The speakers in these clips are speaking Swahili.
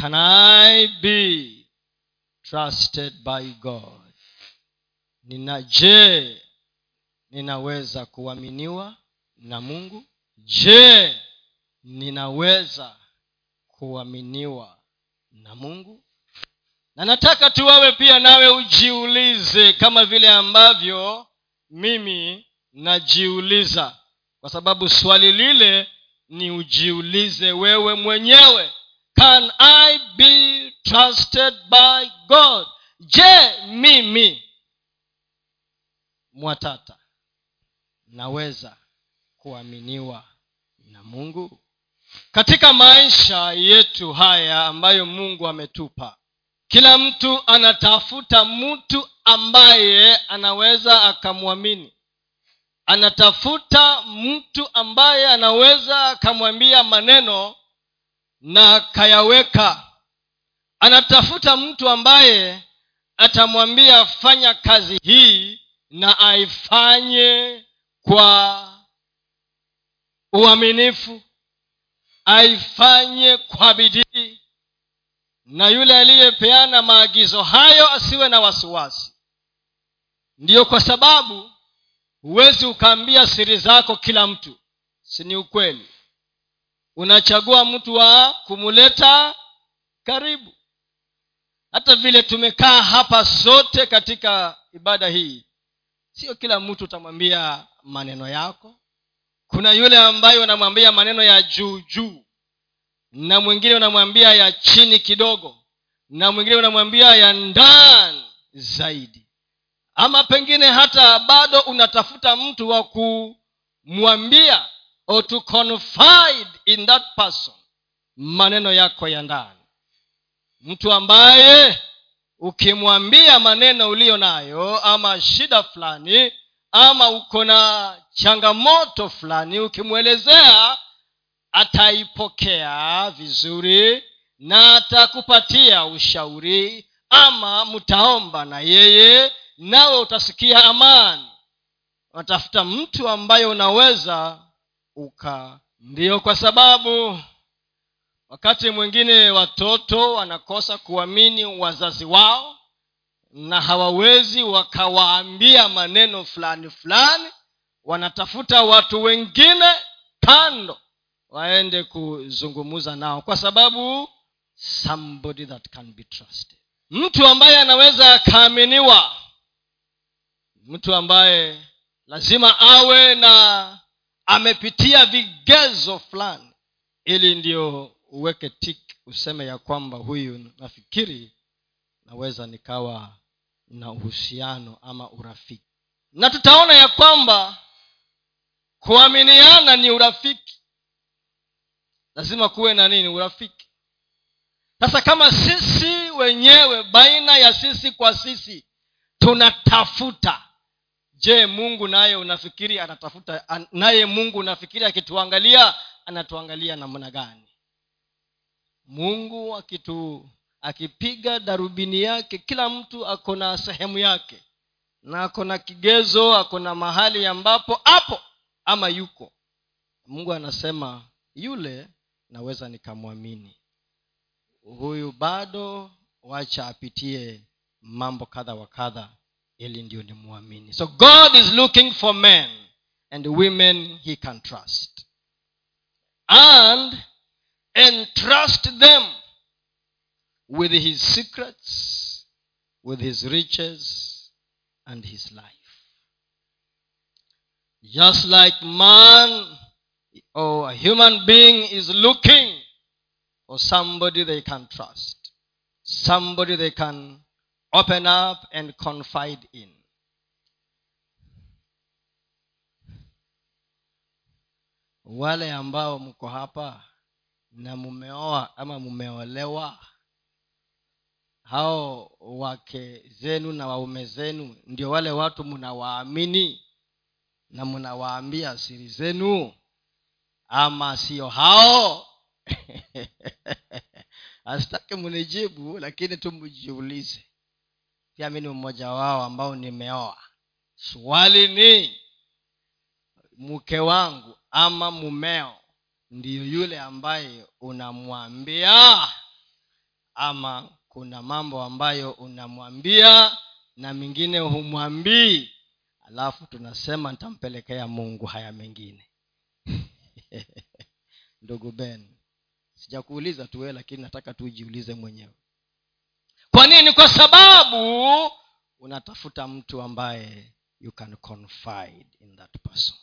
can i be trusted by god? Nina je ninaweza kuaminiwa na mungu? Je ninaweza kuaminiwa na mungu? Na nataka tu wawe pia nawe ujiulize kama vile ambavyo mimi najiuliza. Kwa sababu swali lile ni ujiulize wewe mwenyewe can i be trusted by god? Je mimi. Mwatata naweza kuaminiwa na mungu? Katika maisha yetu haya ambayo mungu ametupa kila mtu anatafuta mtu ambaye anaweza akamwamini. Anatafuta mtu ambaye anaweza akamwambia maneno na kayaweka anatafuta mtu ambaye atamwambia fanya kazi hii na aifanye kwa uaminifu aifanye kwa bidii. Na yule aliyepeana maagizo hayo asiwe na wasiwasi. Ndiyo kwa sababu huwezi ukaambia siri zako kila mtu. Si ni ukweli unachagua mtu wa kumuleta karibu. Hata vile tumekaa hapa sote katika ibada hii sio kila mtu utamwambia maneno yako. Kuna yule ambaye unamwambia maneno ya juu juu na mwingine unamwambia ya chini kidogo na mwingine unamwambia ya ndani zaidi. Ama pengine hata bado unatafuta mtu wa kumwambia or to confide in that person. Maneno yako ya ndani. Mtu ambaye ukimwambia maneno uliyo nayo ama shida fulani ama uko na changamoto fulani ukimwelezea ataipokea vizuri na atakupatia ushauri ama mtaomba na yeye nawe utasikia amani. Unatafuta mtu ambaye unaweza uka. Ndiyo kwa sababu wakati mwingine watoto wanakosa kuamini wazazi wao na hawawezi wakawaambia maneno fulani fulani wanatafuta watu wengine kando waende kuzungumza nao kwa sababu somebody that can be trusted. Mtu ambaye anaweza akaaminiwa mtu ambaye lazima awe na amepitia vigezo fulani. Ili ndio uweke tik useme ya kwamba huyu nafikiri naweza nikawa na uhusiano ama urafiki. Na tutaona ya kwamba kuaminiana ni urafiki. Lazima kuwe na nini? Urafiki. Sasa kama sisi wenyewe baina ya sisi kwa sisi tunatafuta je mungu naye unafikiri anatafuta naye mungu unafikiri akituangalia anatuangalia namna gani? Mungu akitu akipiga darubini yake kila mtu ako na sehemu yake na ako na kigezo ako na mahali ambapo hapo ama yuko. Mungu anasema yule naweza nikamwamini. Huyu bado wacha apitie mambo kadha wa kadha ili ndio nimwamini so god is looking for men and women he can trust. And entrust them with his secrets with his riches and his life. Just like man or a human being is looking for somebody they can trust somebody they can open up and confide in. Wale ambao mko hapa na mumeoa ama mumeolewa hao wake zenu na waume zenu ndio wale watu mnawaamini na mnawaambia siri zenu ama sio hao? Asitake mnijibu lakini tu mjiulize pia mi ni mmoja wao ambao nimeoa. Swali ni mke wangu ama mumeo ndiyo yule ambaye unamwambia? Ama kuna mambo ambayo unamwambia na mingine humwambii? Alafu tunasema nitampelekea mungu haya mengine. Ndugu ben sijakuuliza tu lakini nataka tu ujiulize mwenyewe kwa nini? Kwa sababu unatafuta mtu ambaye you can confide in that person.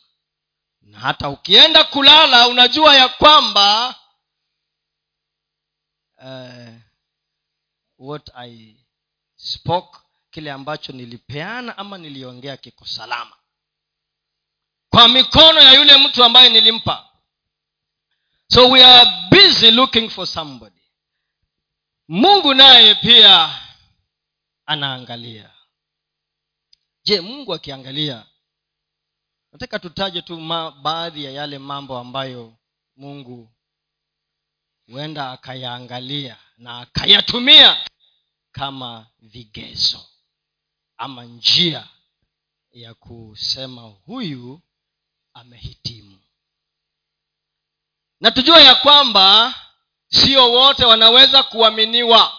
Na hata ukienda kulala unajua ya kwamba uh, what i spoke kile ambacho nilipeana ama niliongea kiko salama. Kwa mikono ya yule mtu ambaye nilimpa. So we are busy looking for somebody mungu naye pia anaangalia. Je mungu akiangalia nataka tutaje tu ma, baadhi ya yale mambo ambayo mungu huenda akayaangalia na akayatumia kama vigezo ama njia ya kusema huyu amehitimu. Na tujua ya kwamba sio wote wanaweza kuaminiwa.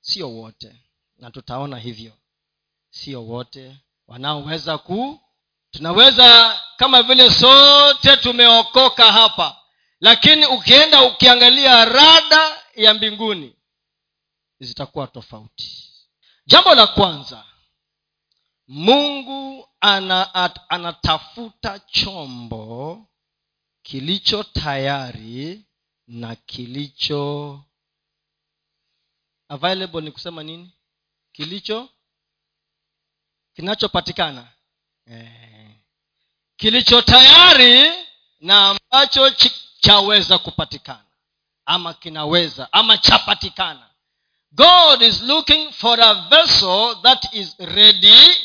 Sio wote. Na tutaona hivyo. Sio wote wanaoweza ku tunaweza kama vile sote tumeokoka hapa. Lakini ukienda ukiangalia rada ya mbinguni zitakuwa tofauti. Jambo la kwanza mungu ana, at, anatafuta chombo kilicho tayari na kilicho available ni kusema nini? Kilicho kinachopatikana. Eh, kilicho tayari na ambacho chaweza kupatikana ama kinaweza ama chapatikana. God is looking for a vessel that is ready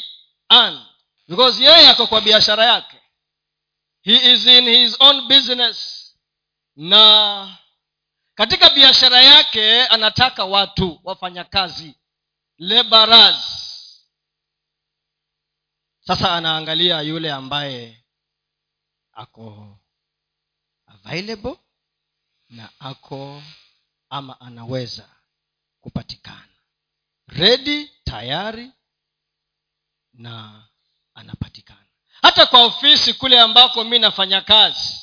and because yeye ako kwa biashara yake. He is in his own business na katika biashara yake anataka watu wafanyakazi laborers. Sasa anaangalia yule ambaye ako available na ako ama anaweza kupatikana. Redi tayari na anapatikana. Hata kwa ofisi kule ambako mi nafanya kazi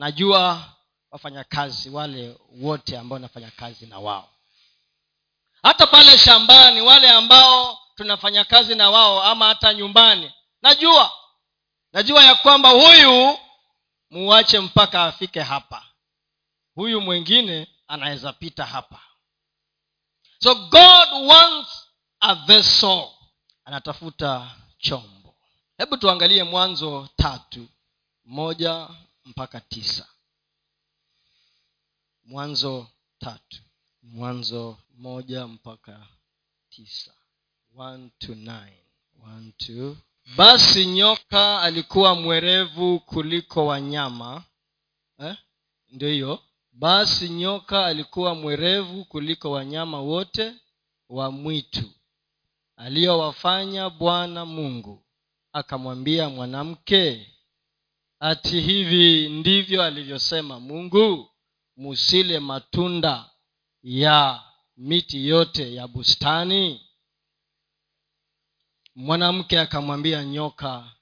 najua wafanyakazi wale wote ambao nafanya kazi na wao. Hata pale shambani wale ambao tunafanya kazi na wao ama hata nyumbani najua. Najua ya kwamba huyu muwache mpaka afike hapa. Huyu mwingine anaweza pita hapa. So god wants a vessel. Anatafuta chombo. Hebu tuangalie mwanzo tatu moja mpaka tisa. Mwanzo tatu. Mwanzo moja mpaka tisa. One to nine. One, to... basi nyoka alikuwa mwerevu kuliko wanyama. Eh? ndio hiyo. Basi nyoka alikuwa mwerevu kuliko wanyama wote wa mwitu aliyowafanya bwana mungu. Akamwambia mwanamke ati hivi ndivyo alivyosema mungu? Musile matunda ya miti yote ya bustani. Mwanamke akamwambia nyoka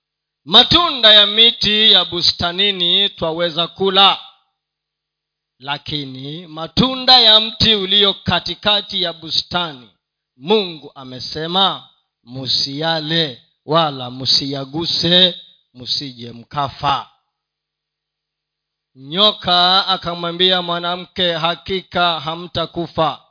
matunda ya miti ya bustanini twaweza kula lakini matunda ya mti ulio katikati ya bustani mungu amesema musiyale wala musiyaguse musije mkafa. Nyoka akamwambia mwanamke hakika hamtakufa.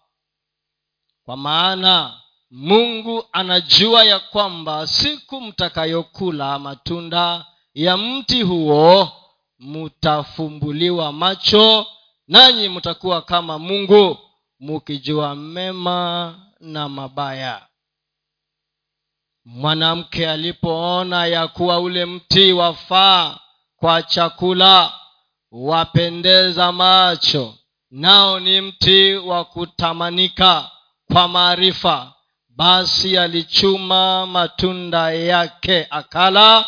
Kwa maana mungu anajua ya kwamba siku mtakayokula matunda ya mti huo mutafumbuliwa macho nanyi mtakuwa kama mungu mukijua mema na mabaya mwanamke alipoona ya kuwa ule mti wafaa kwa chakula wapendeza macho. Nao ni mti wa kutamanika kwa maarifa. Basi alichuma matunda yake akala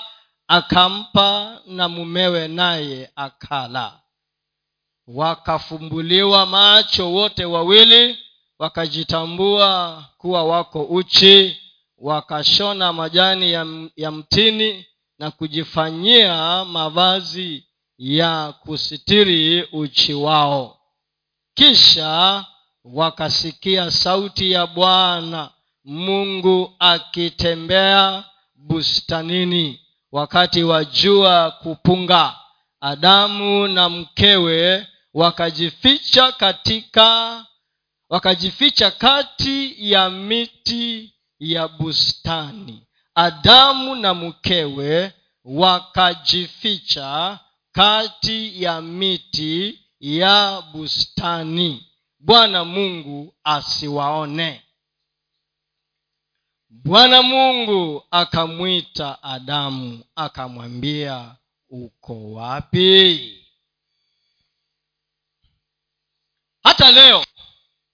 akampa na mumewe naye akala. Wakafumbuliwa macho wote wawili wakajitambua kuwa wako uchi wakashona majani ya, ya mtini na kujifanyia mavazi ya kusitiri uchi wao. Kisha wakasikia sauti ya bwana mungu akitembea bustanini wakati wa jua kupunga. Adamu na mkewe wakajificha katika wakajificha kati ya miti ya bustani. Adamu na mkewe wakajificha kati ya miti ya bustani. Bwana mungu asiwaone. Bwana mungu akamwita adamu akamwambia uko wapi? Hata leo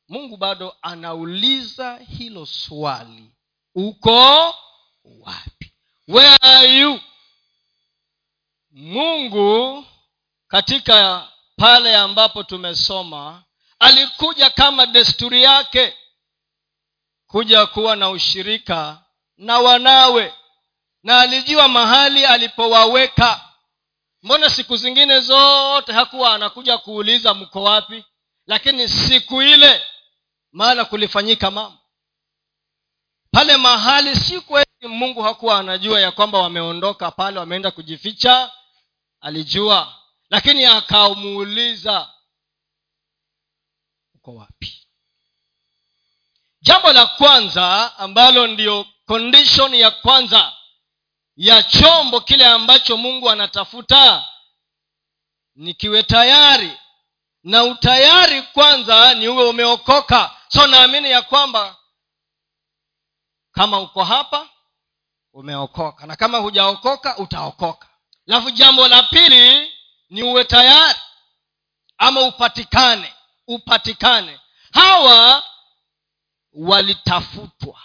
mungu bado anauliza hilo swali uko wapi? Where are you? Mungu katika pale ambapo tumesoma alikuja kama desturi yake kuja kuwa na ushirika na wanawe na alijua mahali alipowaweka. Mbona siku zingine zote hakuwa anakuja kuuliza mko wapi? Lakini siku ile maana kulifanyika mambo pale mahali si kweli mungu hakuwa anajua ya kwamba wameondoka pale wameenda kujificha alijua. Lakini akamuuliza uko wapi? Jambo la kwanza ambalo ndiyo condition ya kwanza ya chombo kile ambacho mungu anatafuta ni kiwe tayari. Na utayari kwanza ni uwe umeokoka. So naamini ya kwamba kama uko hapa umeokoka. Na kama hujaokoka utaokoka. Alafu jambo la pili ni uwe tayari ama upatikane upatikane. Hawa walitafutwa.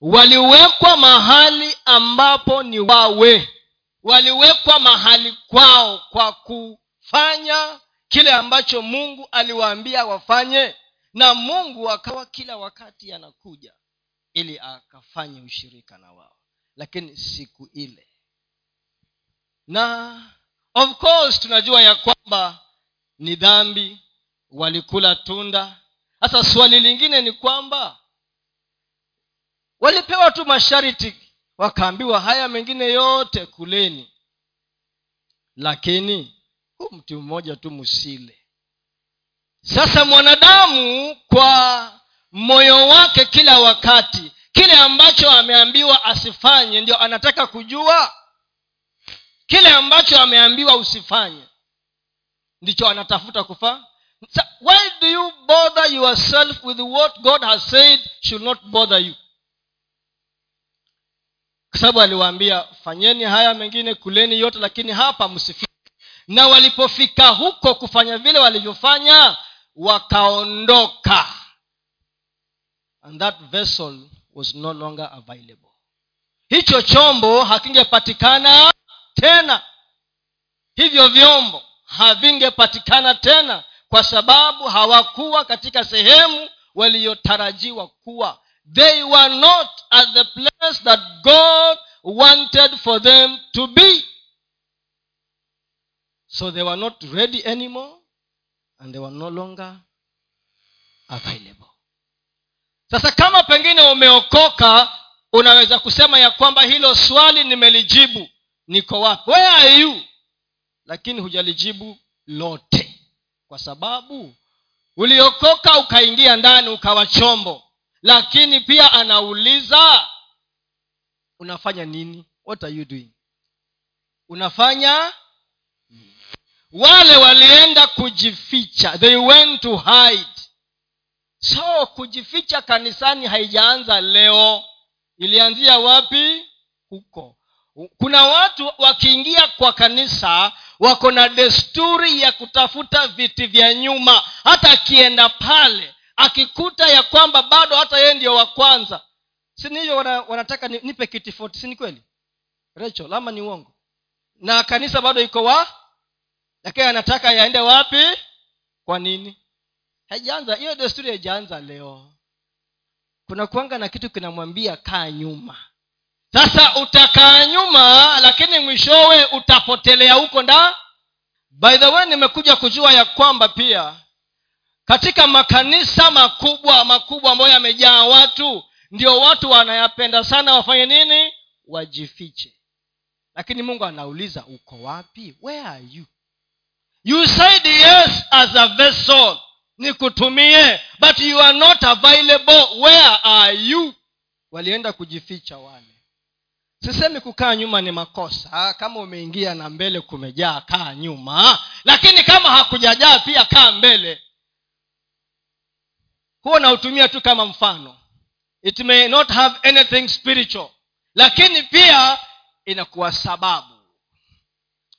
Waliwekwa mahali ambapo ni wawe. Waliwekwa mahali kwao kwa kufanya kile ambacho mungu aliwaambia wafanye. Na mungu akawa kila wakati anakuja ili akafanye ushirika na wao. Lakini siku ile. Na of course tunajua ya kwamba ni dhambi walikula tunda. Sasa swali lingine ni kwamba walipewa tu masharti wakaambiwa haya mengine yote kuleni. Lakini huu mtu mmoja tu msile. Sasa mwanadamu kwa moyo wake kila wakati kile ambacho ameambiwa asifanye ndio anataka kujua. Kile ambacho ameambiwa usifanye ndicho anatafuta kufaa why do you bother yourself with what god has said should not bother you? Kwa sababu aliwaambia fanyeni haya mengine kuleni yote lakini hapa msifike. Na walipofika huko kufanya vile walivyofanya wakaondoka and that vessel was no longer available. Hicho chombo hakingepatikana tena. Hivyo vyombo havingepatikana tena kwa sababu hawakuwa katika sehemu waliyotarajiwa kuwa. They were not at the place that god wanted for them to be. So they were not ready anymore and they were no longer available sasa kama pengine umeokoka unaweza kusema ya kwamba hilo swali nimelijibu niko wapi? Where are you? Lakini hujalijibu lote. Kwa sababu uliokoka ukaingia ndani ukawa chombo. Lakini pia anauliza unafanya nini? What are you doing? Unafanya wale walienda kujificha. They went to hide so kujificha kanisani haijaanza leo. Ilianzia wapi? Huko. Kuna watu wakiingia kwa kanisa wako na desturi ya kutafuta viti vya nyuma. Hata akienda pale akikuta ya kwamba bado hata yeye ndio wa kwanza. Sini wana, wanataka nipe kiti foti sini kweli? Rachel ama ni uongo? Na kanisa bado iko wa? Lakini anataka yaende wapi? Kwa nini haijaanza hiyo desturi haijaanza leo. Kuna kuanga na kitu kinamwambia kaa nyuma. Sasa utakaa nyuma lakini mwishowe utapotelea huko nda. By the way nimekuja kujua ya kwamba pia katika makanisa makubwa makubwa ambayo yamejaa watu ndio watu wanayapenda sana wafanye nini? Wajifiche. Lakini mungu anauliza uko wapi? Where are you? You said yes as a vessel nikutumie but you are not available. Where are you? Walienda kujificha wale. Sisemi kukaa nyuma ni makosa. Kama umeingia na mbele kumejaa kaa nyuma. Lakini kama hakujajaa pia kaa mbele. Huo nautumia tu kama mfano. It may not have anything spiritual. Lakini pia inakuwa sababu.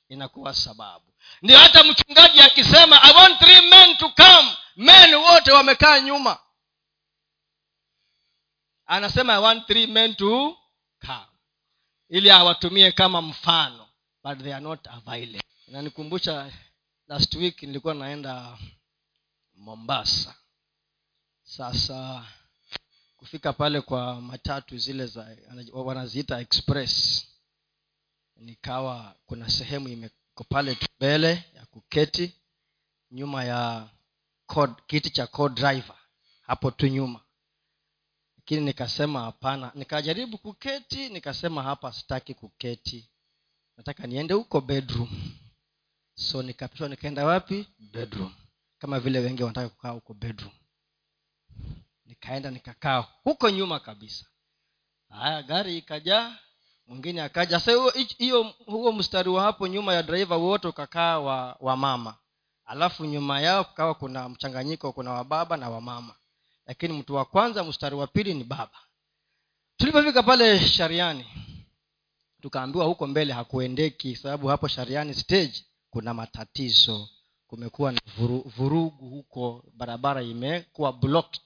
Inakuwa sababu ndio hata mchungaji akisema i want three men to come. Men wote wamekaa nyuma. Anasema i want three men to come. Ili awatumie kama mfano but they are not available. Nanikumbusha last week nilikuwa naenda mombasa. Sasa kufika pale kwa matatu zile za wanaziita express nikawa kuna sehemu imeko pale tu mbele ya kuketi nyuma ya code, kiti cha co-driver hapo tu nyuma. Lakini nikasema hapana nikajaribu kuketi nikasema hapa sitaki kuketi. Nataka niende huko bedroom. So nikapishwa nikaenda wapi? Bedroom. Kama vile wengi wanataka kukaa huko bedroom. Nikaenda nikakaa huko nyuma kabisa. Haya gari ikajaa mwingine akaja sa hiyo huo mstari wa hapo nyuma ya driver wote ukakaa wa, wa mama. Alafu nyuma yao kukawa kuna mchanganyiko kuna wababa na wamama lakini mtu wa kwanza mstari wa pili ni baba. Tulipofika pale shariani tukaambiwa huko mbele hakuendeki sababu hapo shariani stage kuna matatizo. Kumekuwa na vuru, vurugu huko barabara imekuwa blocked.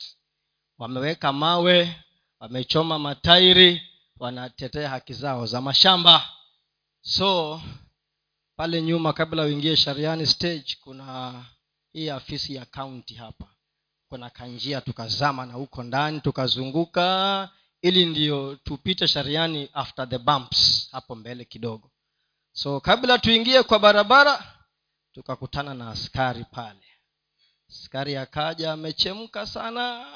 Wameweka mawe wamechoma matairi wanatetea haki zao za mashamba. So pale nyuma kabla uingie shariani stage kuna hii afisi ya kaunti hapa. Kuna kanjia tukazama na huko ndani tukazunguka ili ndio tupite shariani after the bumps hapo mbele kidogo. So kabla tuingie kwa barabara tukakutana na askari pale. Askari akaja amechemka sana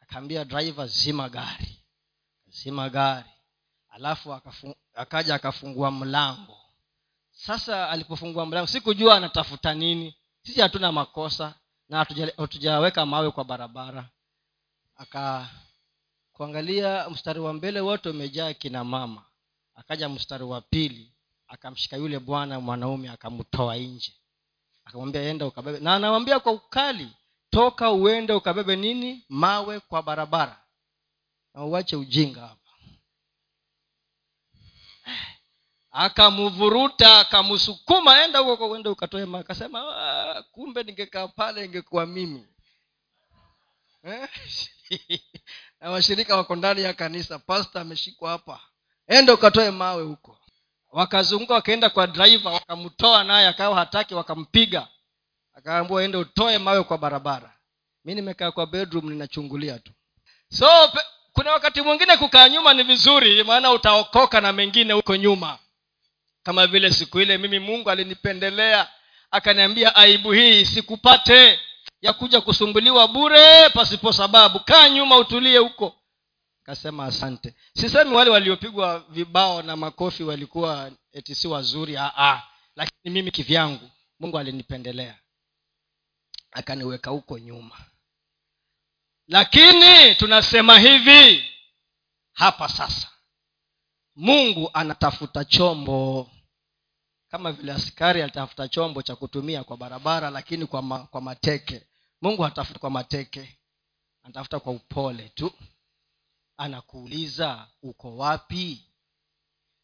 akaambia driver zima gari zima gari alafu akaja akafungua mlango. Sasa alipofungua mlango sikujua anatafuta nini. Sisi hatuna makosa na hatujaweka mawe kwa barabara. Aka kuangalia mstari wa mbele wote umejaa kina mama. Akaja mstari wa pili akamshika yule bwana mwanaume akamtoa nje. Akamwambia enda ukabebe. Na anamwambia kwa ukali toka uende ukabebe nini? Mawe kwa barabara na uache ujinga hapa. Akamvuruta akamsukuma enda huko uende ukatoe mawe akasema "Ah, kumbe ningekaa pale ingekuwa mimi. Eh? na washirika wako ndani ya kanisa pasta ameshikwa hapa. Enda ukatoe mawe huko. Wakazunguka wakaenda kwa draiva wakamtoa naye akawa hataki wakampiga. Akaambua ende utoe mawe kwa barabara. Mi nimekaa kwa bedroom ninachungulia tu. So pe, kuna wakati mwingine kukaa nyuma ni vizuri maana utaokoka na mengine huko nyuma. Kama vile siku ile mimi mungu alinipendelea akaniambia aibu hii sikupate ya kuja kusumbuliwa bure pasipo sababu. Kaa nyuma utulie huko. Kasema asante. Sisemi wale waliopigwa vibao na makofi walikuwa eti si wazuri aa lakini mimi kivyangu mungu alinipendelea. Akaniweka huko nyuma lakini tunasema hivi hapa sasa mungu anatafuta chombo. Kama vile askari alitafuta chombo cha kutumia kwa barabara lakini kwa, ma, kwa mateke. Mungu hatafuta kwa mateke anatafuta kwa upole tu. Anakuuliza uko wapi?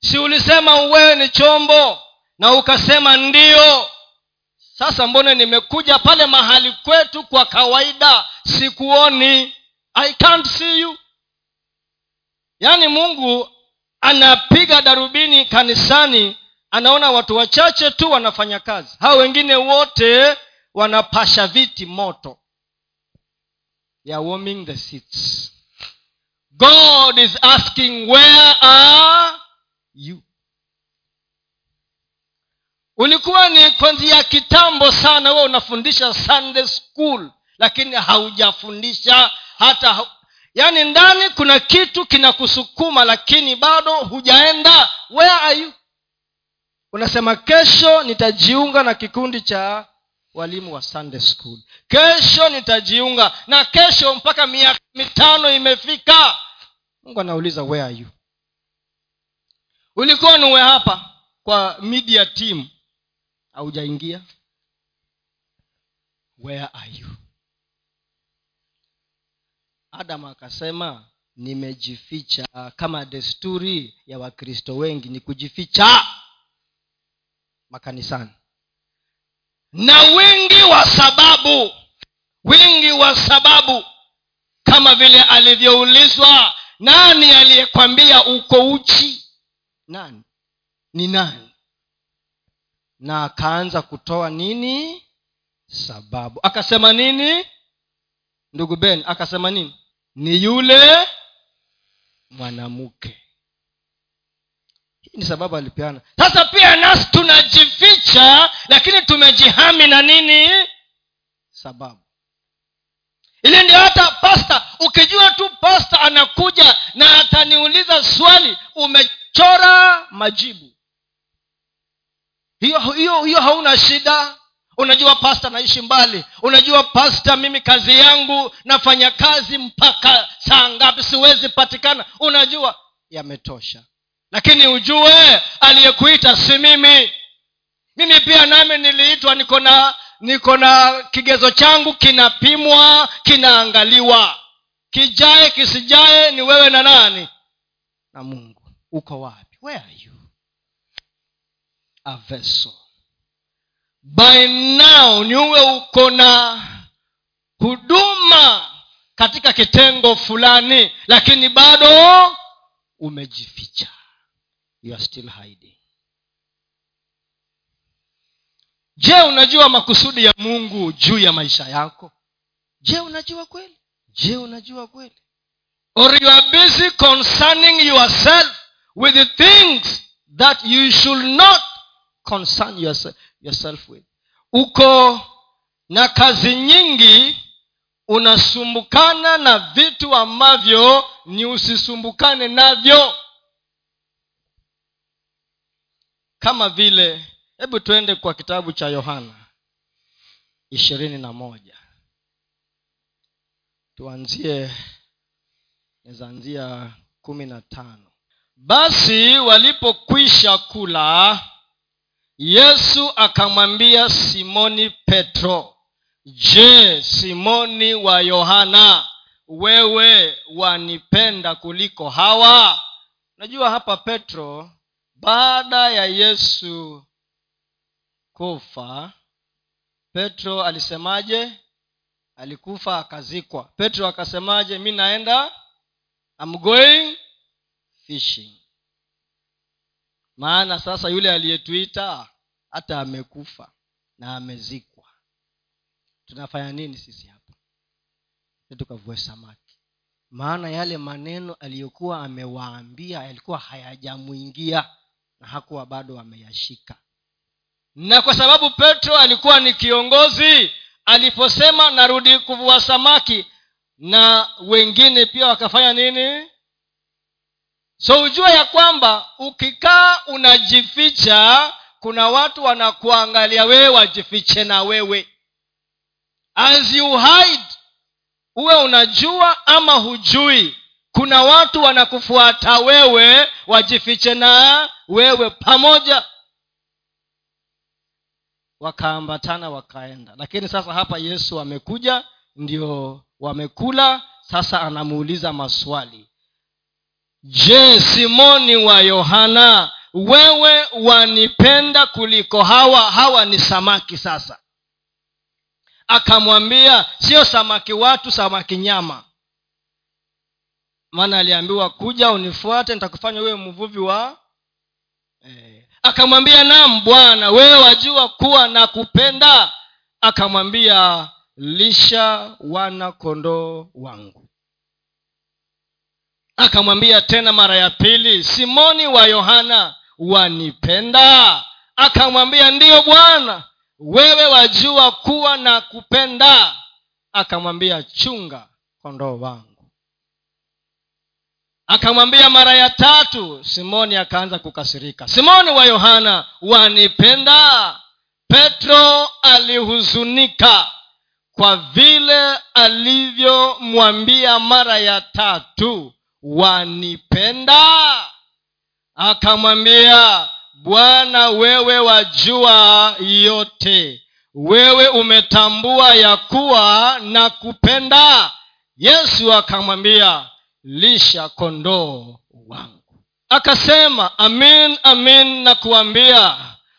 Si ulisema wewe ni chombo na ukasema ndio sasa mbone nimekuja pale mahali kwetu kwa kawaida? Sikuoni. I can't see you. Yaani mungu anapiga darubini kanisani anaona watu wachache tu wanafanya kazi. Hao wengine wote wanapasha viti moto. They are warming the seats. God is asking where are you ulikuwa ni kwanzia kitambo sana huwa unafundisha sunday school lakini haujafundisha hata yaani ndani kuna kitu kinakusukuma lakini bado hujaenda. Where are you? Unasema kesho nitajiunga na kikundi cha walimu wa sunday school. Kesho nitajiunga na kesho mpaka miaka mitano imefika. Mungu anauliza where are you? Ulikuwa niwe hapa kwa media team haujaingia? Where are you? Adam akasema nimejificha kama desturi ya wakristo wengi ni kujificha makanisani. Na wingi wa sababu wingi wa sababu kama vile alivyoulizwa nani aliyekwambia uko uchi? Nani? Ni nani na akaanza kutoa nini? Sababu. Akasema nini? Ndugu ben akasema nini? Ni yule mwanamke. Hii ni sababu alipeana. Sasa pia nasi tunajificha lakini tumejihami na nini? Sababu. Ili ndio hata pasta ukijua tu pasta anakuja na ataniuliza swali umechora majibu hiyo hiyo hiyo hauna shida. Unajua pasta naishi mbali. Unajua pasta mimi kazi yangu nafanya kazi mpaka saa ngapi? Siwezi patikana. Unajua yametosha. Lakini ujue aliyekuita si mimi. Mimi pia nami niliitwa niko na niko na kigezo changu kinapimwa kinaangaliwa. Kijae kisijae ni wewe na nani? Na mungu. Uko wapi? Where are you a vessel. By now niuwe uko na huduma katika kitengo fulani lakini bado umejificha. You are still hiding. Je unajua makusudi ya mungu juu ya maisha yako? Je unajua kweli? Je unajua kweli? Or you are busy concerning yourself with the things that you should not concern yourself, with. Uko na kazi nyingi unasumbukana na vitu ambavyo ni usisumbukane navyo. Kama vile hebu tuende kwa kitabu cha yohana ishirini na moja. Tuanzie nizaanzia kumi na tano. Basi walipokwisha kula yesu akamwambia simoni petro je simoni wa yohana wewe wanipenda kuliko hawa? Najua hapa petro baada ya yesu kufa petro alisemaje? Alikufa akazikwa. Petro akasemaje mi naenda I'm going fishing maana sasa yule aliyetuita hata amekufa na amezikwa. Tunafanya nini sisi hapa? Tukavue samaki. Maana yale maneno aliyokuwa amewaambia yalikuwa hayajamwingia na hakuwa bado ameyashika. Na kwa sababu petro alikuwa ni kiongozi aliposema narudi kuvua samaki na wengine pia wakafanya nini so ujue ya kwamba ukikaa unajificha kuna watu wanakuangalia wewe wajifiche na wewe. As you hide uwe unajua ama hujui kuna watu wanakufuata wewe wajifiche na wewe pamoja. Wakaambatana wakaenda. Lakini sasa hapa yesu amekuja ndio wamekula sasa anamuuliza maswali je simoni wa yohana wewe wanipenda kuliko hawa? Hawa ni samaki sasa. Akamwambia sio samaki watu samaki nyama. Maana aliambiwa kuja unifuate nitakufanya wewe mvuvi wa eh. akamwambia nam bwana wewe wajua kuwa nakupenda. Akamwambia lisha wana kondoo wangu akamwambia tena mara ya pili simoni wa yohana wanipenda? Akamwambia ndiyo bwana wewe wajua kuwa na kupenda akamwambia chunga kondoo wangu. Akamwambia mara ya tatu simoni akaanza kukasirika. Simoni wa yohana wanipenda? Petro alihuzunika kwa vile alivyomwambia mara ya tatu wanipenda? Akamwambia bwana wewe wajua yote. Wewe umetambua ya kuwa na kupenda yesu akamwambia lisha kondoo wangu. Akasema amin amin na kuambia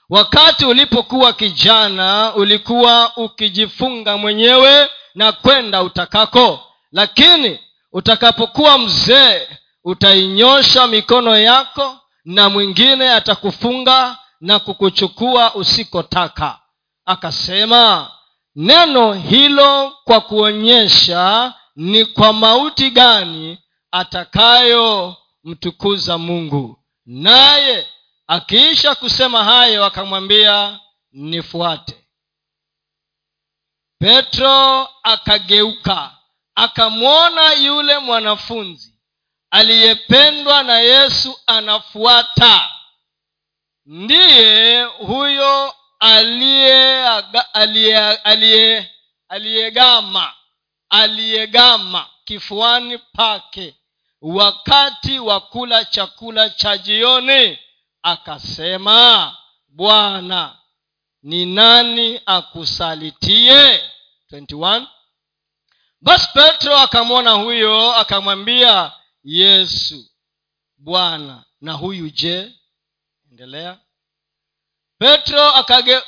wakati ulipokuwa kijana ulikuwa ukijifunga mwenyewe na kwenda utakako. Lakini utakapokuwa mzee utainyosha mikono yako na mwingine atakufunga na kukuchukua usikotaka. Akasema neno hilo kwa kuonyesha ni kwa mauti gani atakayomtukuza mungu? Naye akiisha kusema hayo akamwambia nifuate. Petro akageuka akamwona yule mwanafunzi aliyependwa na yesu anafuata. Ndiye huyo aliyegama aliyegama kifuani pake wakati wa kula chakula cha jioni akasema bwana ni nani akusalitie? 21 basi petro akamwona huyo akamwambia yesu bwana na huyu je? Endelea. Petro akage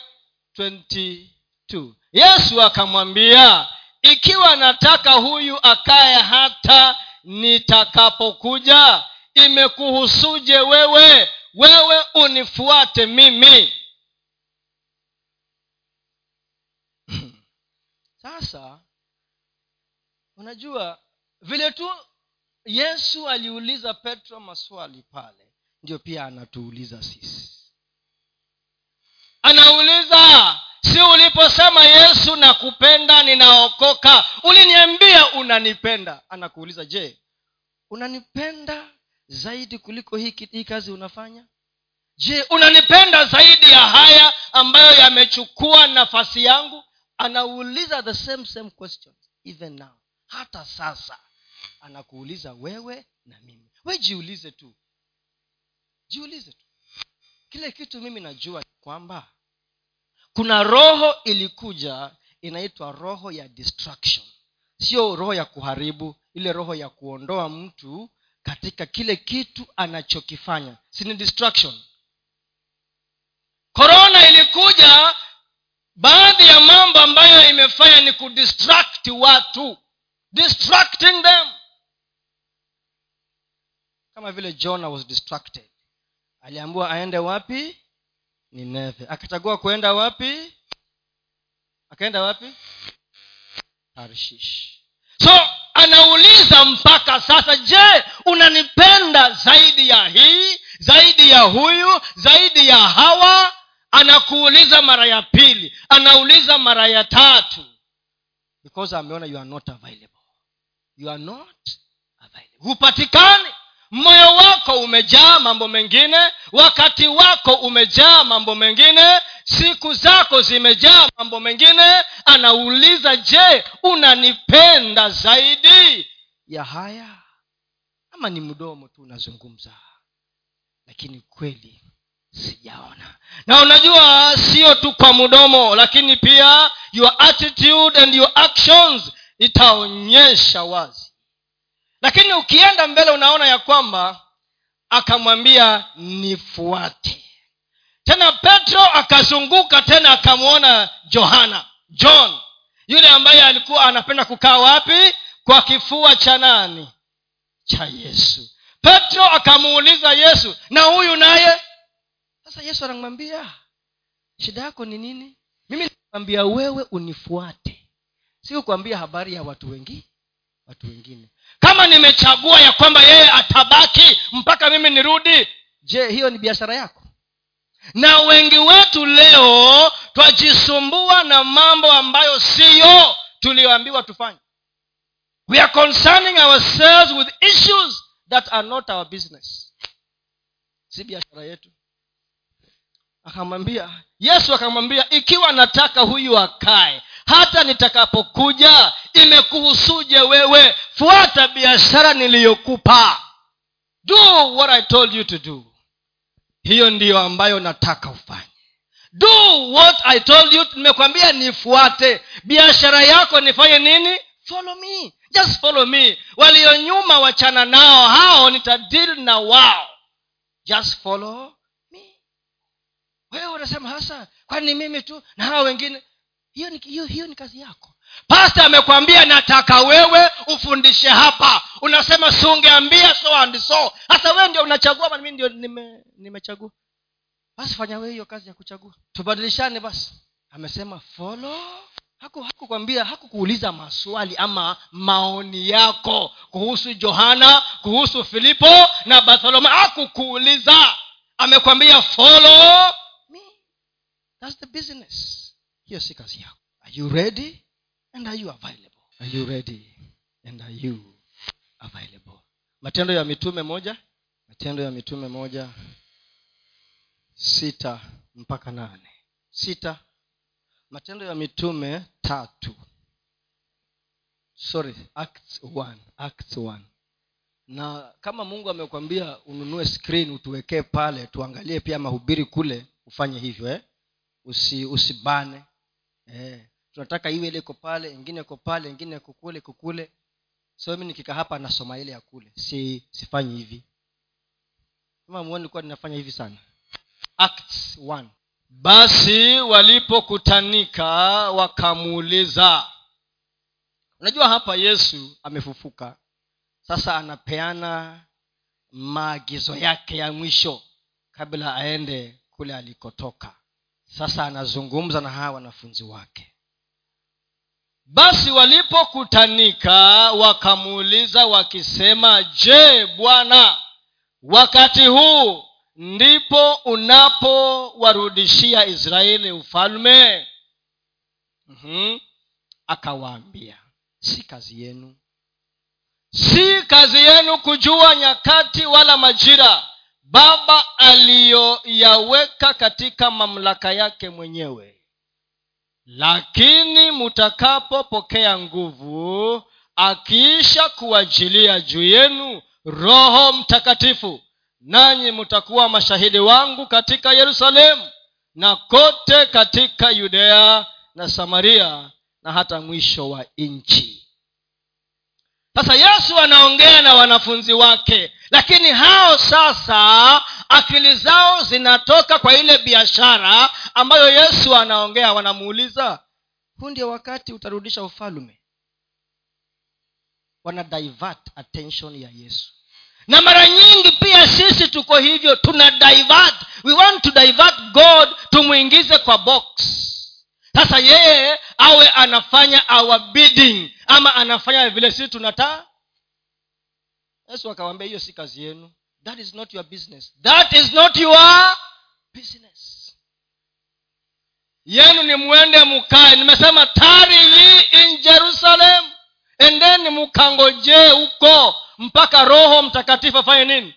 22 yesu akamwambia ikiwa nataka huyu akaye hata nitakapokuja imekuhusuje wewe? Wewe unifuate mimi. Sasa unajua vile tu yesu aliuliza petro maswali pale ndio pia anatuuliza sisi. Anauliza si uliposema yesu nakupenda ninaokoka? Uliniambia unanipenda. Anakuuliza je unanipenda zaidi kuliko hii, hii kazi unafanya? Je unanipenda zaidi ya haya ambayo yamechukua nafasi yangu? Anauliza the same same questions even now hata sasa anakuuliza wewe na mimi. We jiulize tu. Jiulize tu. Kile kitu mimi najua kwamba kuna roho ilikuja inaitwa roho ya destruction sio roho ya kuharibu ile roho ya kuondoa mtu katika kile kitu anachokifanya. Sini destruction korona ilikuja baadhi ya mambo ambayo imefanya ni kudistract watu distracting them. Kama vile jona was distracted. Aliambiwa aende wapi? Nineve. Akachagua kuenda wapi? Akaenda wapi? Tarshish. So anauliza mpaka sasa je unanipenda zaidi ya hii zaidi ya huyu zaidi ya hawa? Anakuuliza mara ya pili. Anauliza mara ya tatu. Because ameona you are not available you are not available. Hupatikani. Moyo wako umejaa mambo mengine wakati wako umejaa mambo mengine siku zako zimejaa mambo mengine. Anauliza je unanipenda zaidi? Ya haya ama ni mdomo tu unazungumza lakini kweli sijaona. Na unajua sio tu kwa mdomo lakini pia your attitude and your actions itaonyesha wazi. Lakini ukienda mbele unaona ya kwamba akamwambia nifuate. Tena petro akazunguka tena akamwona johana john yule ambaye alikuwa anapenda kukaa wapi? Kwa kifua cha nani? Cha yesu. Petro akamuuliza yesu na huyu naye? Sasa yesu anamwambia shida yako ni nini? Mimi nakwambia wewe unifuate si kuambia habari ya watu wengi watu wengine. Kama nimechagua ya kwamba yeye atabaki mpaka mimi nirudi je hiyo ni biashara yako? Na wengi wetu leo twajisumbua na mambo ambayo siyo tuliyoambiwa tufanye. We are concerning ourselves with issues that are not our business. Si biashara yetu. Akamwambia yesu akamwambia ikiwa nataka huyu akae hata nitakapokuja imekuhusuje wewe? Fuata biashara niliyokupa. Do what i told you to do. Hiyo ndiyo ambayo nataka ufanye. Do what i told you nimekwambia nifuate. Biashara yako nifanye nini? Follow me. Just follow me. Walionyuma wachana nao hao nitadil na wao. Just follow me. Wewe unasema hasa kwani mimi tu na hao wengine hiyo ni, hiyo, hiyo ni kazi yako. Pasta amekwambia nataka wewe ufundishe hapa. Unasema siungeambia so and so. Hasa wewe ndio unachagua mimi ndio nime, nimechagua. Basi fanya wewe hiyo kazi ya kuchagua. Tubadilishane basi. Amesema follow. Haku hakukwambia hakukuuliza maswali ama maoni yako kuhusu johana kuhusu filipo na bartholoma. Hakukuuliza. Amekwambia follow me. Thats the business hiyo si kazi yako. Are you ready? And are you available? Are you ready? And are you available? Matendo ya mitume moja matendo ya mitume moja sita mpaka nane. Sita. Matendo ya mitume tatu. Sorry acts one, acts one. na kama mungu amekwambia ununue screen utuwekee pale tuangalie pia mahubiri kule ufanye hivyo eh? Usi, usibane eh, tunataka iwe ile iko pale ingine iko pale ingine iko kule iko kule. So mi nikika hapa nasoma ile ya kule. Si sifanyi hivi. Kama kuwa ninafanya hivi sana. Acts one. basi walipokutanika wakamuuliza unajua hapa yesu amefufuka. Sasa anapeana maagizo yake ya mwisho kabla aende kule alikotoka sasa anazungumza na hawa wanafunzi wake. Basi walipokutanika wakamuuliza wakisema je bwana wakati huu ndipo unapowarudishia israeli ufalme? Mm-hmm. akawaambia si kazi yenu. Si kazi yenu kujua nyakati wala majira baba aliyoyaweka katika mamlaka yake mwenyewe. Lakini mtakapopokea nguvu akiisha kuajilia juu yenu roho mtakatifu nanyi mtakuwa mashahidi wangu katika yerusalemu na kote katika yudea na samaria na hata mwisho wa nchi sasa yesu anaongea na wanafunzi wake. Lakini hao sasa akili zao zinatoka kwa ile biashara ambayo yesu anaongea. Wanamuuliza huu ndio wakati utarudisha ufalume? Wana divert attention ya yesu. Na mara nyingi pia sisi tuko hivyo tuna divert. We want to divert god tumwingize kwa box sasa yeye awe anafanya our bidding ama anafanya vile sisi tunataa yesu akawambia hiyo si kazi yenu. That is not your business. That is not your business. Yenu ni mwende mukae nimesema tarili in jerusalem endeni mkangojee huko mpaka roho mtakatifu afanye nini?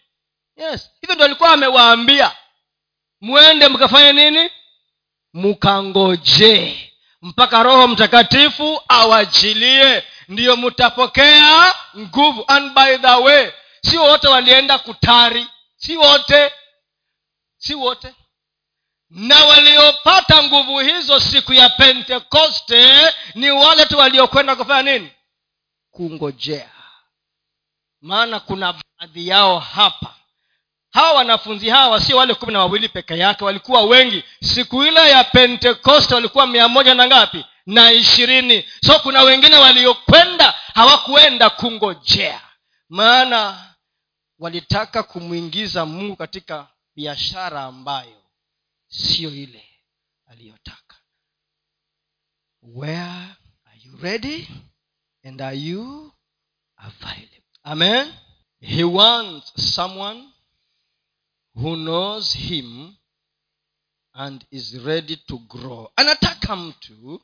Yes. Hivyo ndo alikuwa amewaambia. Mwende mkafanye nini mkangojee mpaka roho mtakatifu awajilie. Ndiyo mtapokea nguvu and by the way si wote walienda kutari si wote si wote. Na waliopata nguvu hizo siku ya pentekoste ni wale tu waliokwenda kufanya nini? Kungojea. Maana kuna baadhi yao hapa hawa wanafunzi hawa sio wale kumi na wawili peke yake walikuwa wengi. Siku ile ya pentekoste walikuwa mia moja na ngapi? Na ishirini. So kuna wengine waliokwenda hawakuenda kungojea. Maana walitaka kumwingiza mungu katika biashara ambayo siyo ile aliyotaka. Where are you ready? And are you available? Amen. He wants someone who knows him and is ready to grow. Anataka mtu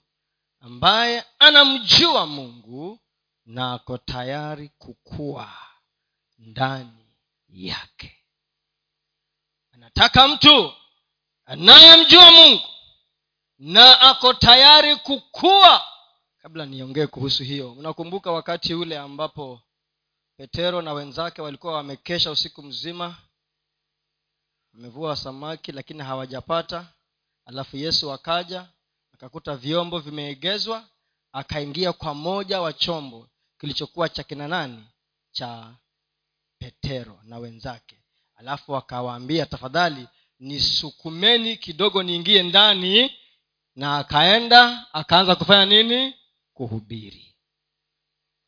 ambaye anamjua mungu na ako tayari kukua ndani yake. Anataka mtu anayemjua mungu na ako tayari kukua. Kabla niongee kuhusu hiyo unakumbuka wakati ule ambapo petero na wenzake walikuwa wamekesha usiku mzima wamevua samaki lakini hawajapata. Alafu yesu akaja akakuta vyombo vimeegezwa akaingia kwa moja wa chombo kilichokuwa cha kina nani? Cha petero na wenzake. Alafu akawaambia tafadhali nisukumeni kidogo niingie ndani. Na akaenda akaanza kufanya nini? Kuhubiri.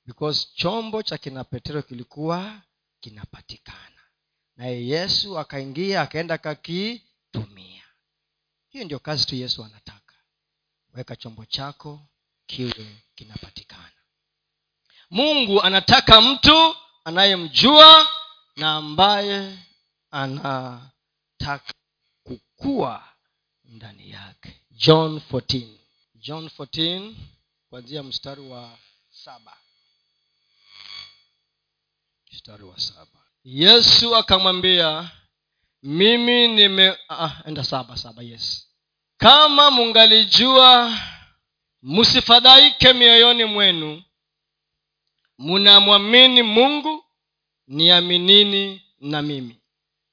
Because chombo cha kina petero kilikuwa kinapatikana naye yesu akaingia akaenda akakitumia hiyo ndio kazi tu yesu anataka. Weka chombo chako kiwe kinapatikana. Mungu anataka mtu anayemjua na ambaye anataka kukua ndani yake. John 14 john 14 kuanzia mstari wa saba. Mstari wa saba yesu akamwambia mimi nime ah, enda saba saba yes. Kama mungalijua msifadhaike mioyoni mwenu. Munamwamini mungu niaminini na mimi.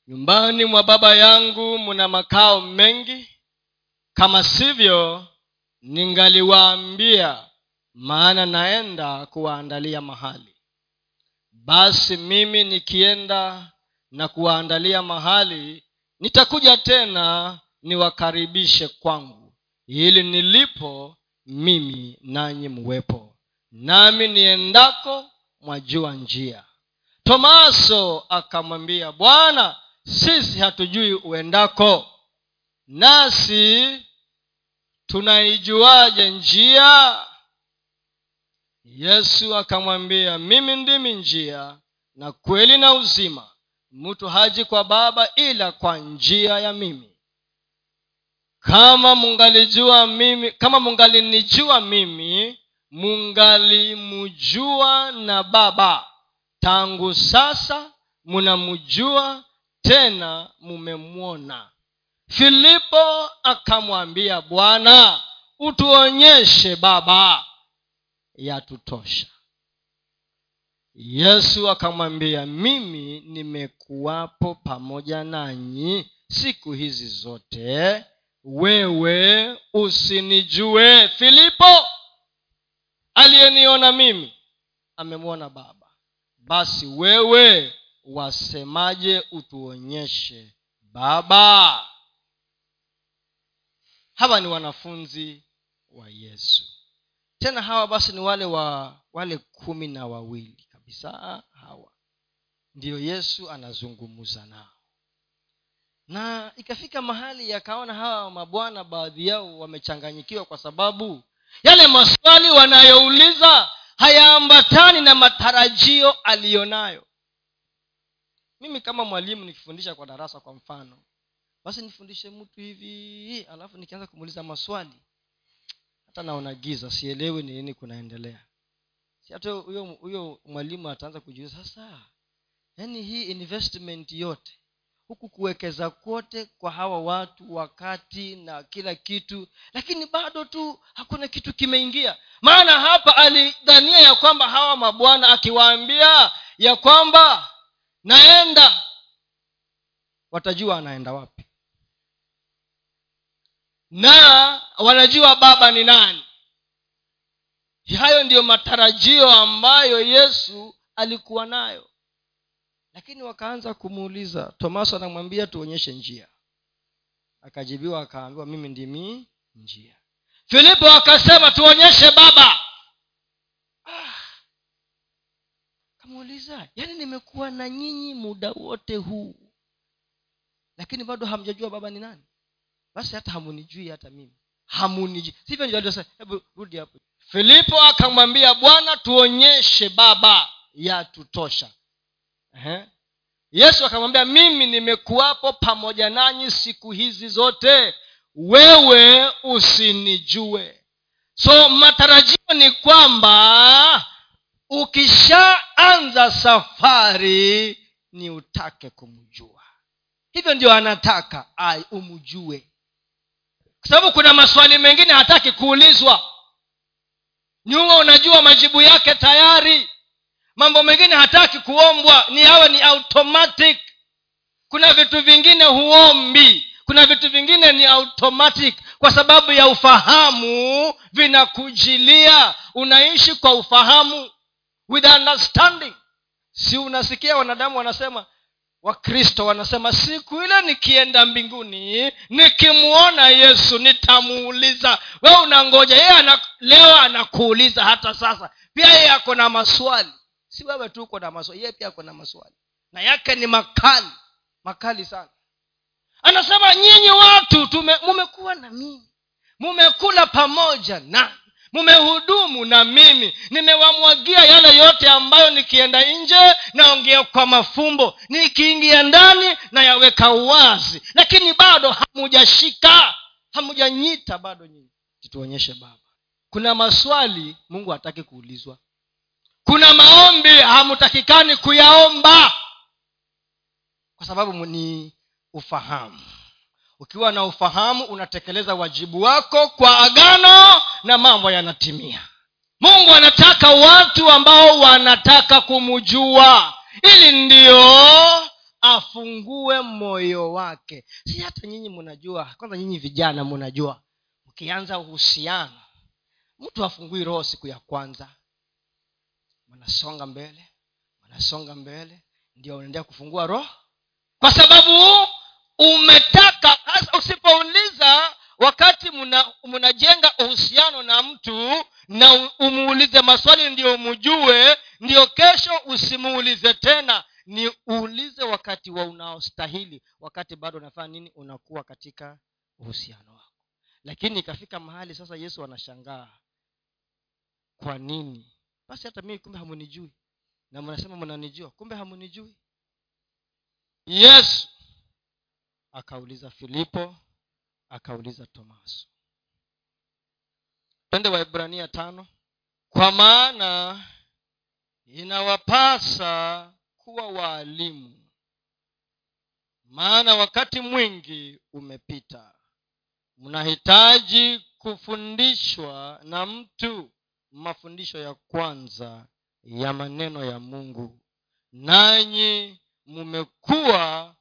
Nyumbani mwa baba yangu muna makao mengi. Kama sivyo ningaliwaambia maana naenda kuwaandalia mahali basi mimi nikienda na kuwaandalia mahali nitakuja tena niwakaribishe kwangu. Ili nilipo mimi nanyi mwepo. Nami niendako mwajua njia. Tomaso akamwambia bwana sisi hatujui uendako. Nasi tunaijuaje njia yesu akamwambia mimi ndimi njia na kweli na uzima. Mtu haji kwa baba ila kwa njia ya mimi. Kama mungalijua mimi kama mungalinijua mimi mungalimjua na baba. Tangu sasa munamjua tena mumemwona. Filipo akamwambia bwana utuonyeshe baba yatutosha. Yesu akamwambia mimi nimekuwapo pamoja nanyi siku hizi zote. Wewe usinijue. Filipo aliyeniona mimi amemwona baba. Basi wewe wasemaje utuonyeshe baba? Hawa ni wanafunzi wa yesu tena hawa basi ni wale wa wale kumi na wawili kabisa hawa. Ndiyo yesu anazungumza nao. Na ikafika mahali yakaona hawa mabwana baadhi yao wamechanganyikiwa kwa sababu yale maswali wanayouliza hayaambatani na matarajio aliyonayo. Mimi kama mwalimu nikifundisha kwa darasa kwa mfano basi nifundishe mtu hivi alafu nikianza kumuuliza maswali hata naona giza sielewi ni nini kunaendelea. Si hata huyo mwalimu ataanza kujiuza sasa yaani hii investment yote huku kuwekeza kwote kwa hawa watu wakati na kila kitu lakini bado tu hakuna kitu kimeingia. Maana hapa alidhania ya kwamba hawa mabwana akiwaambia ya kwamba naenda watajua anaenda wapi na wanajua baba ni nani. Hayo ndiyo matarajio ambayo yesu alikuwa nayo. Lakini wakaanza kumuuliza tomaso anamwambia tuonyeshe njia. Akajibiwa akaambiwa mimi ndimi njia. Filipo akasema tuonyeshe baba. Ah, kamuuliza yaani nimekuwa na nyinyi muda wote huu lakini bado hamjajua baba ni nani basi hata hamunijui hata mimi. Hamunijui. Sivyo hapo. Filipo akamwambia bwana tuonyeshe baba yatutosha. Ehe. yesu akamwambia mimi nimekuwapo pamoja nanyi siku hizi zote. Wewe usinijue. So matarajio ni kwamba ukishaanza safari ni utake kumjua. Hivyo ndio anataka ai umjue kwa sababu kuna maswali mengine hataki kuulizwa. Nyuma unajua majibu yake tayari. Mambo mengine hataki kuombwa. Ni awe ni automatic. Kuna vitu vingine huombi. Kuna vitu vingine ni automatic. Kwa sababu ya ufahamu vinakujilia. Unaishi kwa ufahamu. With understanding. Si unasikia wanadamu wanasema wakristo wanasema siku ile nikienda mbinguni nikimwona yesu nitamuuliza we unangoja? Yeye ana, leo anakuuliza hata sasa. Pia yeye ako na maswali. Si wewe tu uko na maswali yeye pia ako na maswali. Na yake ni makali makali sana. Anasema nyinyi watu tume mumekuwa na mimi. Mumekula pamoja na mumehudumu na mimi. Nimewamwagia yale yote ambayo nikienda nje naongea kwa mafumbo. Nikiingia ndani nayaweka wazi lakini bado hamujashika. Hamujanyita bado nyinyi. Tutuonyeshe baba. Kuna maswali mungu hataki kuulizwa. Kuna maombi hamutakikani kuyaomba. Kwa sababu ni ufahamu ukiwa na ufahamu unatekeleza wajibu wako kwa agano na mambo yanatimia. Mungu anataka watu ambao wanataka kumjua. Ili ndio afungue moyo wake. Si hata nyinyi mnajua. Kwanza nyinyi vijana mnajua. Ukianza uhusiano mtu afungui roho siku ya kwanza. Mnasonga mbele mnasonga mbele. Ndio unaendea kufungua roho. Kwa sababu umetaka hasa usipouliza wakati mnajenga uhusiano na mtu na umuulize maswali ndio umjue ndio kesho usimuulize tena. Ni uulize wakati wa unaostahili wakati bado unafanya nini unakuwa katika uhusiano wako. Lakini ikafika mahali sasa yesu anashangaa kwa nini? Basi hata mii kumbe hamunijui. Na mnasema mnanijua kumbe hamunijui. Yesu akauliza filipo akauliza tomaso. Twende waibrania tano. Kwa maana inawapasa kuwa waalimu maana wakati mwingi umepita. Mnahitaji kufundishwa na mtu mafundisho ya kwanza ya maneno ya mungu. Nanyi mmekuwa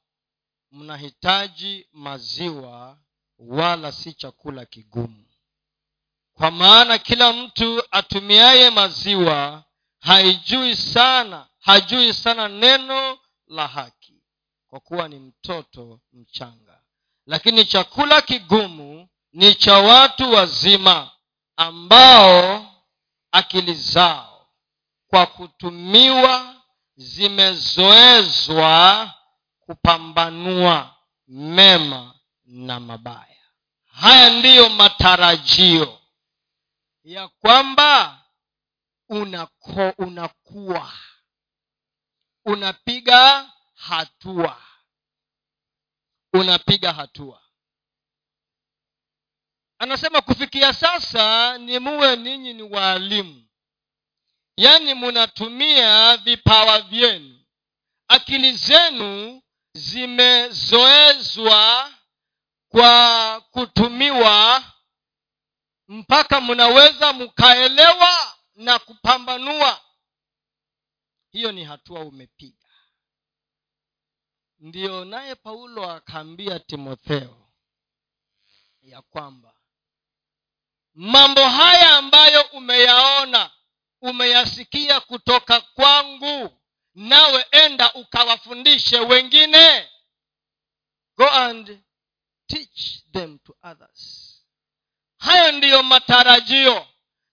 mnahitaji maziwa wala si chakula kigumu. Kwa maana kila mtu atumiaye maziwa haijui sana hajui sana neno la haki kwa kuwa ni mtoto mchanga. Lakini chakula kigumu ni cha watu wazima ambao akili zao kwa kutumiwa zimezoezwa kupambanua mema na mabaya. Haya ndiyo matarajio ya kwamba unako unakuwa unapiga hatua. Unapiga hatua. Anasema kufikia sasa ni muwe ninyi ni waalimu. Yaani munatumia vipawa vyenu. Akili zenu zimezoezwa kwa kutumiwa mpaka mnaweza mkaelewa na kupambanua. Hiyo ni hatua umepiga. Ndiyo naye paulo akaambia timotheo ya kwamba mambo haya ambayo umeyaona umeyasikia kutoka kwangu nawe enda ukawafundishe wengine. Go and teach them to others. Hayo ndiyo matarajio.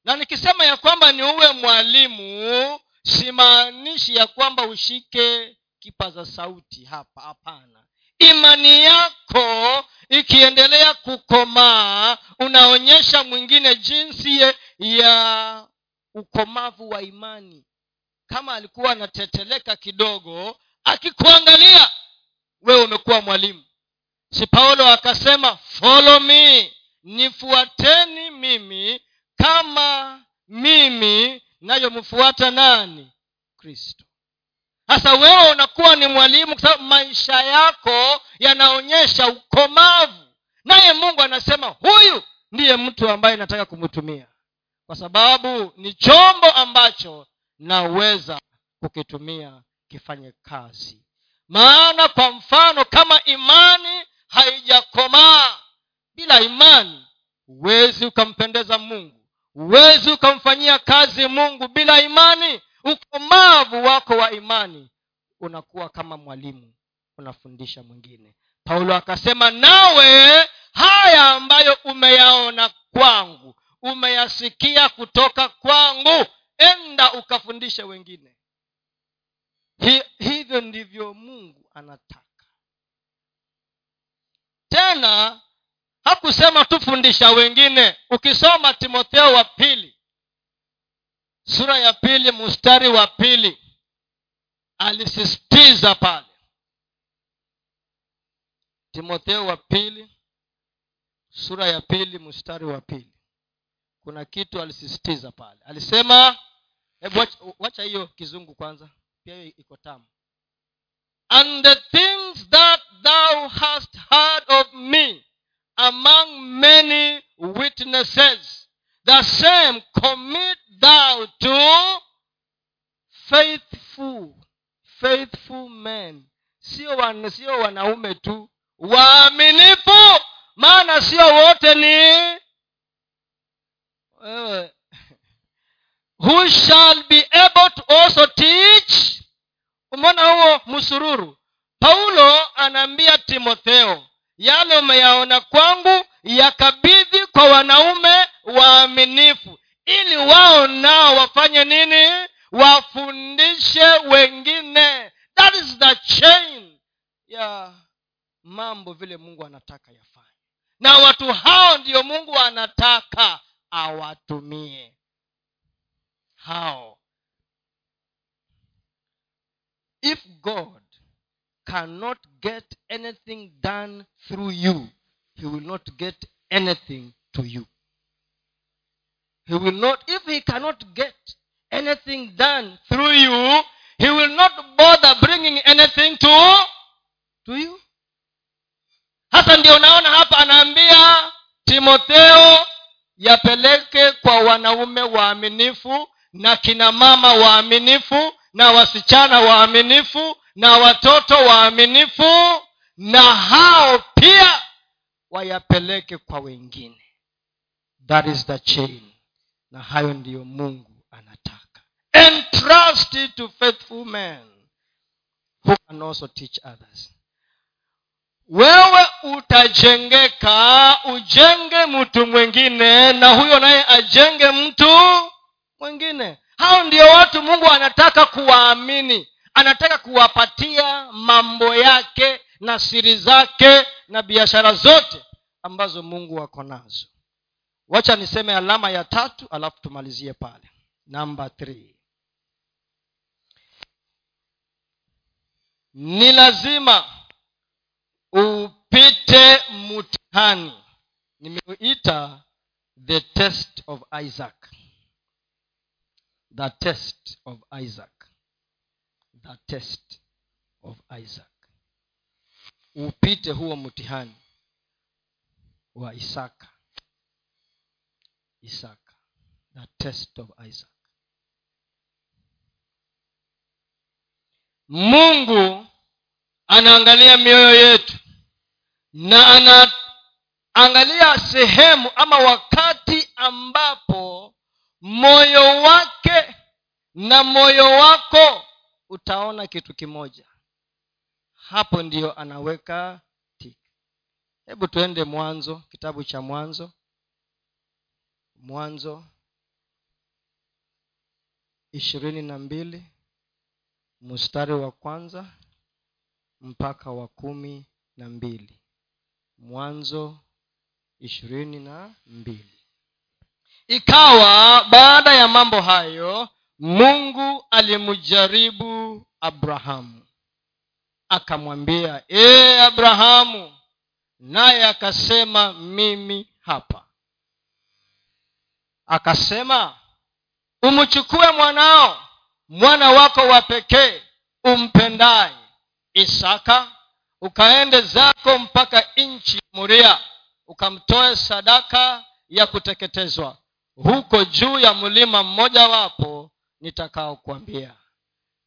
Na nikisema ya kwamba ni uwe mwalimu simaanishi ya kwamba ushike kipaza sauti hapa hapana. Imani yako ikiendelea kukomaa unaonyesha mwingine jinsi ya ukomavu wa imani kama alikuwa anateteleka kidogo akikuangalia wewe umekuwa mwalimu. Si paulo akasema follow me nifuateni mimi kama mimi nayomfuata nani? Kristo. Sasa wewe unakuwa ni mwalimu kwa sababu maisha yako yanaonyesha ukomavu. Naye mungu anasema huyu ndiye mtu ambaye nataka kumtumia. Kwa sababu ni chombo ambacho naweza kukitumia kifanye kazi. Maana kwa mfano kama imani haijakomaa bila imani huwezi ukampendeza mungu. Huwezi ukamfanyia kazi mungu bila imani. Ukomavu wako wa imani unakuwa kama mwalimu unafundisha mwingine. Paulo akasema nawe haya ambayo umeyaona kwangu umeyasikia kutoka kwangu enda ukafundishe wengine. Hi, hivyo ndivyo mungu anataka. Tena hakusema tufundisha wengine. Ukisoma timotheo wa pili sura ya pili mstari wa pili alisisitiza pale. Timotheo wa pili sura ya pili mstari wa pili kuna kitu alisisitiza pale. Alisema hebu wacha hiyo kizungu kwanza. Pia hiyo iko tamu. And the things that thou hast heard of me among many witnesses the same commit thou to faithful faithful men. Sio wan, sio wanaume tu. Waaminifu maana sio wote ni wewe. Who shall be able to also teach? Umeona huo msururu paulo anaambia timotheo yale umeyaona kwangu yakabidhi kwa wanaume waaminifu ili wao nao wafanye nini? Wafundishe wengine. That is the chain ya mambo vile mungu anataka yafanye. Na watu hao ndio mungu anataka awatumie how? If god cannot get anything done through you he will not get anything to you. He will not if he cannot get anything done through you he will not bother bringing anything to to you. Hasa ndio unaona hapa anaambia timotheo yapeleke kwa wanaume waaminifu na kina mama waaminifu na wasichana waaminifu na watoto waaminifu na hao pia wayapeleke kwa wengine. That is the chain. Na hayo ndiyo mungu anataka. Entrust it to faithful men who can also teach others wewe utajengeka ujenge mtu mwingine na huyo naye ajenge mtu mwingine. Hao ndio watu mungu anataka kuwaamini anataka kuwapatia mambo yake na siri zake na biashara zote ambazo mungu ako nazo. Wacha niseme alama ya tatu alafu tumalizie pale. Namba ni lazima upite mtihani. Nimeuita the test of isaac. The test of isaac. The test of isaac. Upite huo mtihani wa isaka isaka the test of isaac. Mungu anaangalia mioyo yetu na anaangalia sehemu ama wakati ambapo moyo wake na moyo wako utaona kitu kimoja. Hapo ndio anaweka tik hebu tuende mwanzo kitabu cha mwanzo. Mwanzo ishirini na mbili mstari wa kwanza mpaka wa kumi na mbili mwanzo ishirini na mbili. Ikawa baada ya mambo hayo mungu alimjaribu abrahamu. Akamwambia ee abrahamu naye akasema mimi hapa. Akasema umchukue mwanao mwana wako wa pekee umpendaye isaka ukaende zako mpaka nchi muria ukamtoe sadaka ya kuteketezwa. Huko juu ya mlima mmojawapo nitakaokuambia.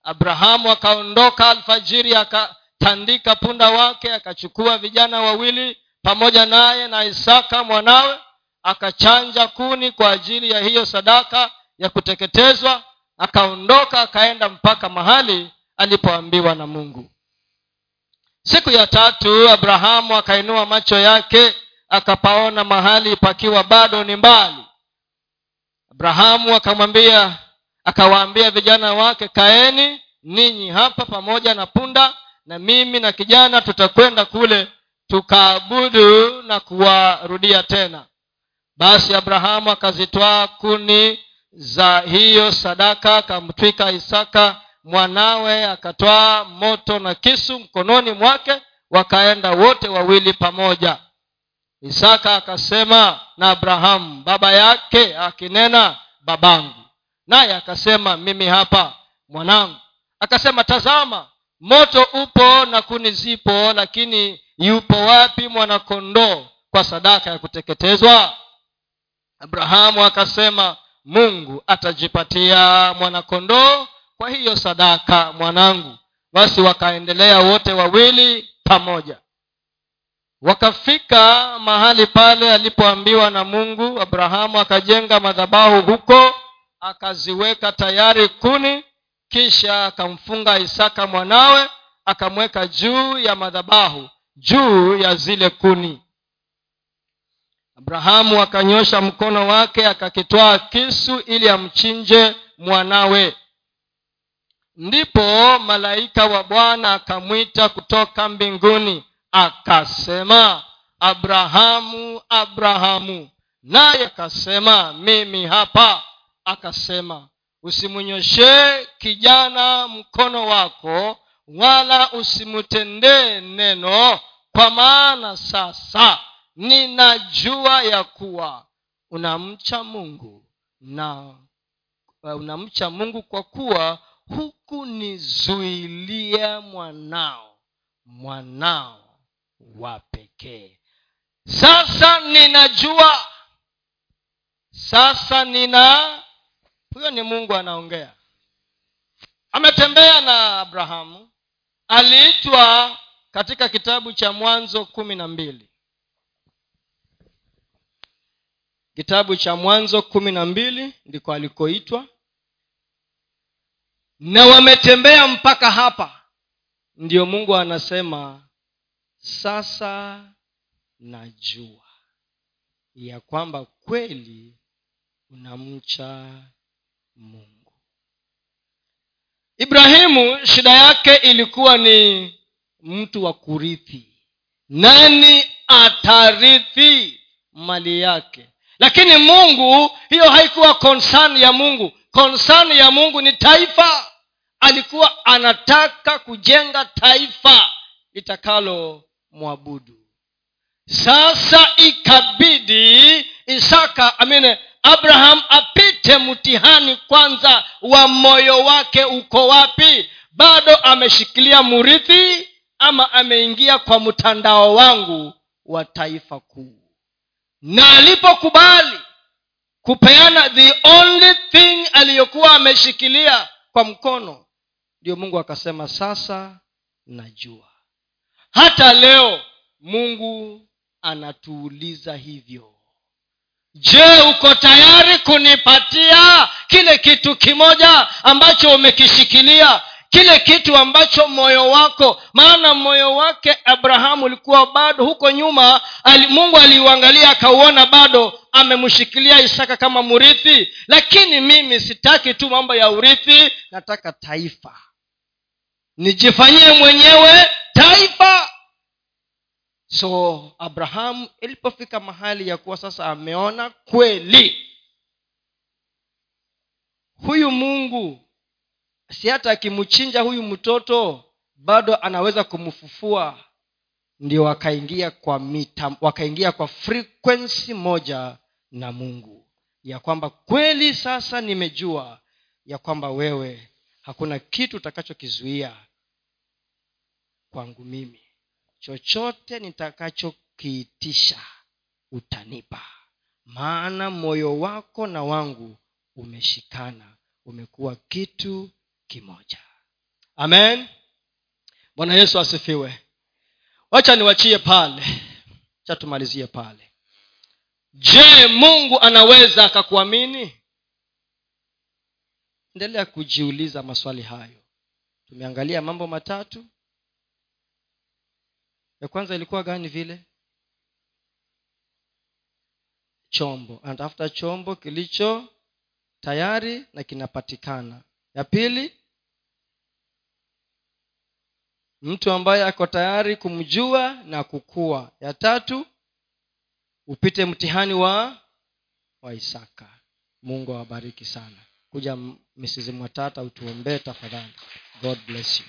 Abrahamu akaondoka alfajiri akatandika punda wake akachukua vijana wawili pamoja naye na isaka mwanawe akachanja kuni kwa ajili ya hiyo sadaka ya kuteketezwa akaondoka akaenda mpaka mahali alipoambiwa na mungu siku ya tatu abrahamu akainua macho yake akapaona mahali pakiwa bado ni mbali. Abrahamu akamwambia akawaambia vijana wake kaeni ninyi hapa pamoja na punda na mimi na kijana tutakwenda kule tukaabudu na kuwarudia tena. Basi abrahamu akazitwaa kuni za hiyo sadaka akamtwika isaka mwanawe akatwaa moto na kisu mkononi mwake wakaenda wote wawili pamoja. Isaka akasema na abrahamu baba yake akinena babangu. Naye akasema mimi hapa mwanangu. Akasema tazama moto upo na kuni zipo lakini yupo wapi mwanakondoo kwa sadaka ya kuteketezwa? Abrahamu akasema mungu atajipatia mwanakondoo kwa hiyo sadaka mwanangu basi wakaendelea wote wawili pamoja. Wakafika mahali pale alipoambiwa na mungu abrahamu akajenga madhabahu huko akaziweka tayari kuni kisha akamfunga isaka mwanawe akamweka juu ya madhabahu juu ya zile kuni. Abrahamu akanyosha mkono wake akakitwaa kisu ili amchinje mwanawe ndipo malaika wa bwana akamwita kutoka mbinguni akasema abrahamu abrahamu. Naye akasema mimi hapa. Akasema usimnyoshee kijana mkono wako wala usimtendee neno kwa maana sasa ninajua ya kuwa unamcha mungu na unamcha mungu kwa kuwa hukunizuilia mwanao mwanao wa pekee. Sasa ninajua sasa nina huyo ni mungu anaongea. Ametembea na abrahamu aliitwa katika kitabu cha mwanzo kumi na mbili. Kitabu cha mwanzo kumi na mbili ndiko alikoitwa na wametembea mpaka hapa. Ndio mungu anasema sasa najua ya kwamba kweli unamcha mungu. Ibrahimu shida yake ilikuwa ni mtu wa kurithi. Nani atarithi mali yake? Lakini mungu hiyo haikuwa concern ya mungu concern ya mungu ni taifa. Alikuwa anataka kujenga taifa litakalo mwabudu. Sasa ikabidi isaka amine abraham apite mtihani kwanza wa moyo wake uko wapi? Bado ameshikilia murithi ama ameingia kwa mtandao wangu wa taifa kuu. Na alipokubali kupeana the only thing aliyokuwa ameshikilia kwa mkono ndio mungu akasema sasa najua. Hata leo mungu anatuuliza hivyo. Je uko tayari kunipatia kile kitu kimoja ambacho umekishikilia? Kile kitu ambacho moyo wako maana moyo wake abrahamu ulikuwa bado huko nyuma ali, mungu aliuangalia akauona bado amemshikilia isaka kama mrithi lakini mimi sitaki tu mambo ya urithi nataka taifa. Nijifanyie mwenyewe taifa. So abrahamu ilipofika mahali ya kuwa sasa ameona kweli huyu mungu si hata akimchinja huyu mtoto bado anaweza kumfufua ndio wakaingia kwa mita wakaingia kwa frequency moja na mungu. Ya kwamba kweli sasa nimejua ya kwamba wewe hakuna kitu utakachokizuia kwangu mimi. Chochote nitakachokiitisha utanipa. Maana moyo wako na wangu umeshikana umekuwa kitu kimoja. Amen. Bwana yesu asifiwe. Wacha niwachie pale. Cha tumalizie pale je mungu anaweza akakuamini? Endelea kujiuliza maswali hayo. Tumeangalia mambo matatu. Ya kwanza ilikuwa gani vile? Chombo. Anatafuta chombo kilicho tayari na kinapatikana. Ya pili mtu ambaye ako tayari kumjua na kukua. Ya tatu upite mtihani wa wa isaka. Mungu awabariki sana. Kuja misizi mwatata utuombee tafadhali. God bless you